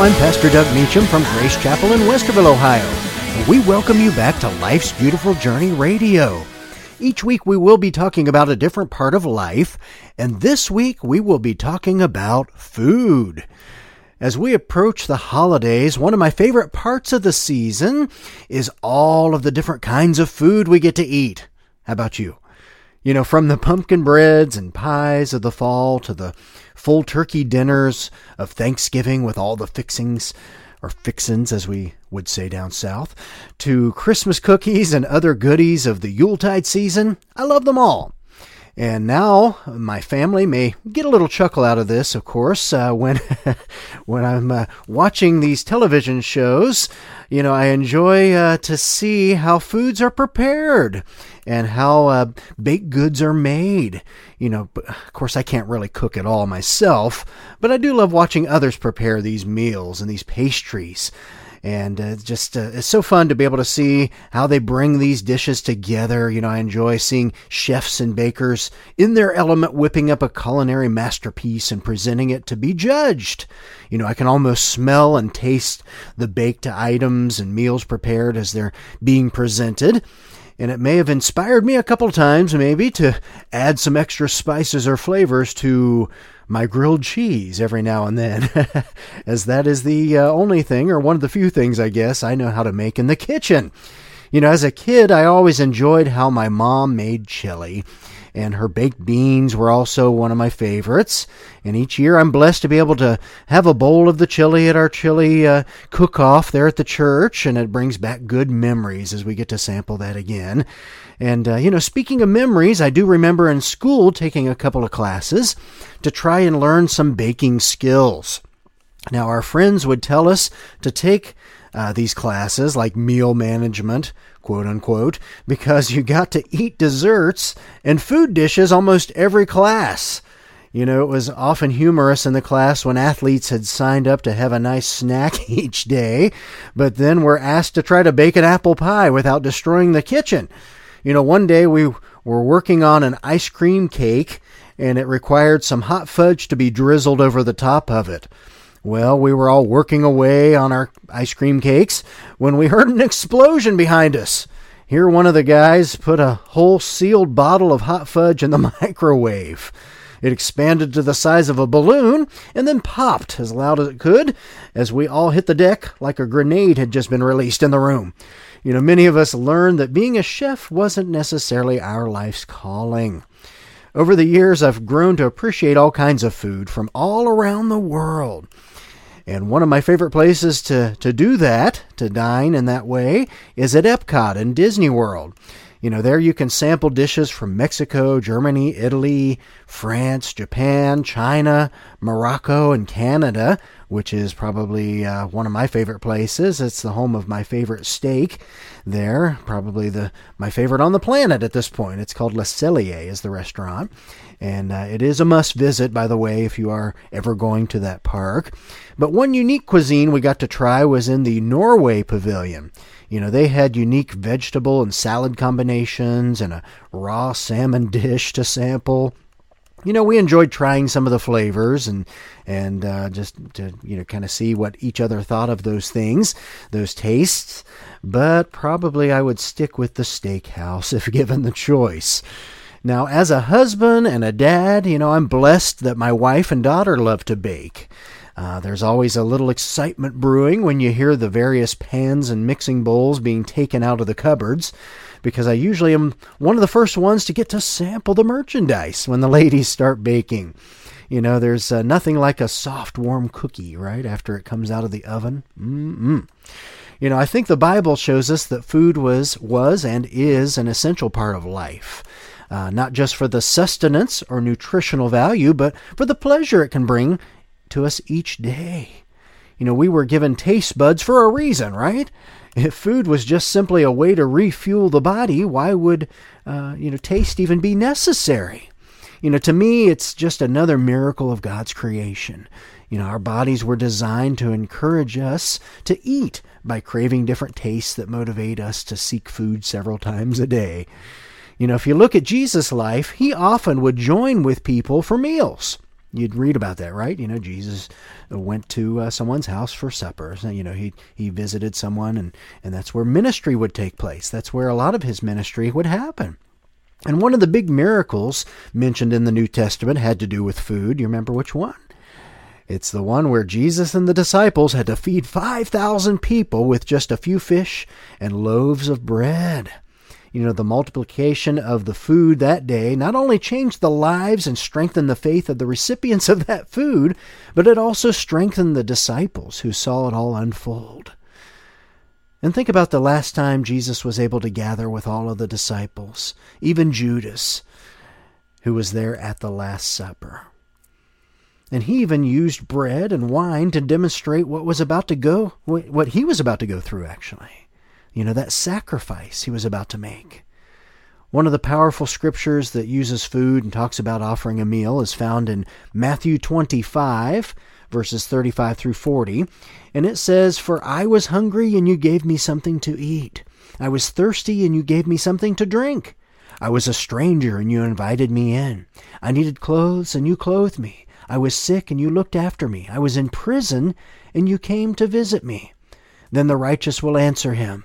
I'm Pastor Doug Meacham from Grace Chapel in Westerville, Ohio. We welcome you back to Life's Beautiful Journey Radio. Each week we will be talking about a different part of life, and this week we will be talking about food. As we approach the holidays, one of my favorite parts of the season is all of the different kinds of food we get to eat. How about you? You know, from the pumpkin breads and pies of the fall to the full turkey dinners of Thanksgiving with all the fixings, or fixins as we would say down south, to Christmas cookies and other goodies of the Yuletide season, I love them all. And now my family may get a little chuckle out of this, of course, uh, when when I'm uh, watching these television shows. You know, I enjoy uh, to see how foods are prepared and how uh, baked goods are made. You know, of course, I can't really cook it all myself, but I do love watching others prepare these meals and these pastries and uh, just uh, it's so fun to be able to see how they bring these dishes together. You know, I enjoy seeing chefs and bakers in their element whipping up a culinary masterpiece and presenting it to be judged. You know, I can almost smell and taste the baked items and meals prepared as they're being presented and it may have inspired me a couple times, maybe, to add some extra spices or flavors to my grilled cheese every now and then, as that is the uh, only thing, or one of the few things, I guess, I know how to make in the kitchen. You know, as a kid, I always enjoyed how my mom made chili and her baked beans were also one of my favorites. And each year I'm blessed to be able to have a bowl of the chili at our chili uh, cook off there at the church, and it brings back good memories as we get to sample that again. And, uh, you know, speaking of memories, I do remember in school taking a couple of classes to try and learn some baking skills. Now, our friends would tell us to take uh, these classes, like meal management, quote unquote, because you got to eat desserts and food dishes almost every class. You know, it was often humorous in the class when athletes had signed up to have a nice snack each day, but then were asked to try to bake an apple pie without destroying the kitchen. You know, one day we were working on an ice cream cake, and it required some hot fudge to be drizzled over the top of it. Well, we were all working away on our ice cream cakes when we heard an explosion behind us. Here, one of the guys put a whole sealed bottle of hot fudge in the microwave. It expanded to the size of a balloon and then popped as loud as it could as we all hit the deck like a grenade had just been released in the room. You know, many of us learned that being a chef wasn't necessarily our life's calling. Over the years, I've grown to appreciate all kinds of food from all around the world. And one of my favorite places to, to do that, to dine in that way, is at Epcot in Disney World. You know, there you can sample dishes from Mexico, Germany, Italy, France, Japan, China, Morocco, and Canada, which is probably uh, one of my favorite places. It's the home of my favorite steak there, probably the my favorite on the planet at this point. It's called Le Cellier is the restaurant, and uh, it is a must visit, by the way, if you are ever going to that park. But one unique cuisine we got to try was in the Norway Pavilion. You know, they had unique vegetable and salad combinations and a raw salmon dish to sample. You know, we enjoyed trying some of the flavors and and uh, just to you know kind of see what each other thought of those things, those tastes. But probably I would stick with the steakhouse if given the choice. Now, as a husband and a dad, you know, I'm blessed that my wife and daughter love to bake. Uh, there's always a little excitement brewing when you hear the various pans and mixing bowls being taken out of the cupboards, because I usually am one of the first ones to get to sample the merchandise when the ladies start baking. You know, there's uh, nothing like a soft, warm cookie, right, after it comes out of the oven. Mm-mm. You know, I think the Bible shows us that food was, was and is an essential part of life. Uh, not just for the sustenance or nutritional value, but for the pleasure it can bring to us each day. You know, we were given taste buds for a reason, right? If food was just simply a way to refuel the body, why would, uh, you know, taste even be necessary? You know, to me, it's just another miracle of God's creation. You know, our bodies were designed to encourage us to eat by craving different tastes that motivate us to seek food several times a day. You know, if you look at Jesus' life, he often would join with people for meals. You'd read about that, right? You know, Jesus went to uh, someone's house for supper. So, you know, he he visited someone, and and that's where ministry would take place. That's where a lot of his ministry would happen. And one of the big miracles mentioned in the New Testament had to do with food. You remember which one? It's the one where Jesus and the disciples had to feed 5,000 people with just a few fish and loaves of bread. You know, the multiplication of the food that day not only changed the lives and strengthened the faith of the recipients of that food, but it also strengthened the disciples who saw it all unfold. And think about the last time Jesus was able to gather with all of the disciples, even Judas, who was there at the Last Supper. And he even used bread and wine to demonstrate what was about to go, what he was about to go through, actually. You know, that sacrifice he was about to make. One of the powerful scriptures that uses food and talks about offering a meal is found in Matthew 25, verses 35 through 40. And it says, For I was hungry, and you gave me something to eat. I was thirsty, and you gave me something to drink. I was a stranger, and you invited me in. I needed clothes, and you clothed me. I was sick, and you looked after me. I was in prison, and you came to visit me. Then the righteous will answer him,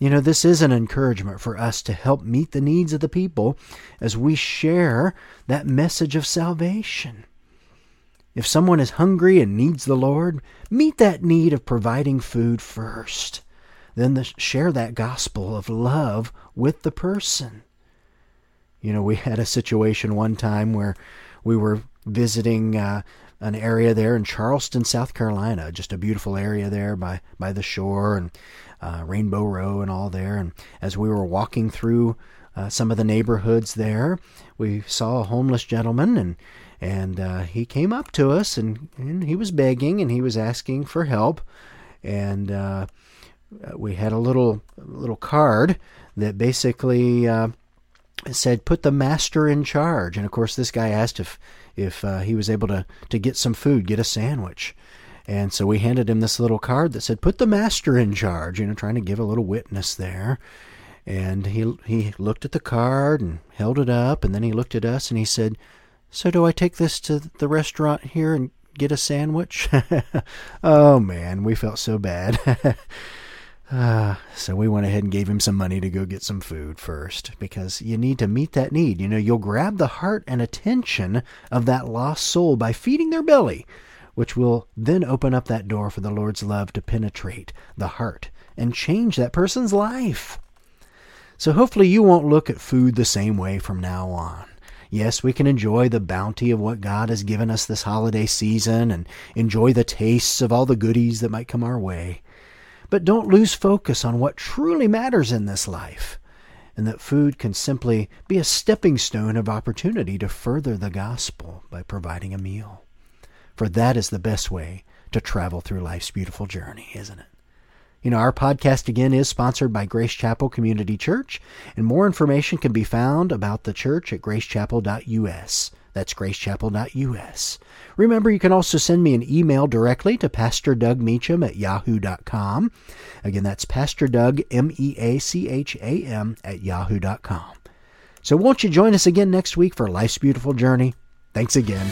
You know, this is an encouragement for us to help meet the needs of the people as we share that message of salvation. If someone is hungry and needs the Lord, meet that need of providing food first. Then the, share that gospel of love with the person. You know, we had a situation one time where we were visiting uh, an area there in Charleston, South Carolina, just a beautiful area there by, by the shore. And uh, Rainbow Row and all there. And as we were walking through uh, some of the neighborhoods there, we saw a homeless gentleman, and and uh, he came up to us, and, and he was begging, and he was asking for help, and uh, we had a little little card that basically uh, said, "Put the master in charge." And of course, this guy asked if if uh, he was able to to get some food, get a sandwich. And so we handed him this little card that said, "Put the master in charge." You know, trying to give a little witness there. And he he looked at the card and held it up, and then he looked at us and he said, "So do I take this to the restaurant here and get a sandwich?" oh man, we felt so bad. Uh, so we went ahead and gave him some money to go get some food first because you need to meet that need. You know, you'll grab the heart and attention of that lost soul by feeding their belly which will then open up that door for the Lord's love to penetrate the heart and change that person's life. So hopefully you won't look at food the same way from now on. Yes, we can enjoy the bounty of what God has given us this holiday season and enjoy the tastes of all the goodies that might come our way. But don't lose focus on what truly matters in this life, and that food can simply be a stepping stone of opportunity to further the gospel by providing a meal for that is the best way to travel through life's beautiful journey, isn't it? You know, our podcast again is sponsored by Grace Chapel Community Church, and more information can be found about the church at gracechapel.us. That's gracechapel.us. Remember, you can also send me an email directly to Pastor Doug Meacham at yahoo.com. Again, that's Pastor Doug, M E A C H A M, at yahoo.com. So, won't you join us again next week for Life's Beautiful Journey? Thanks again.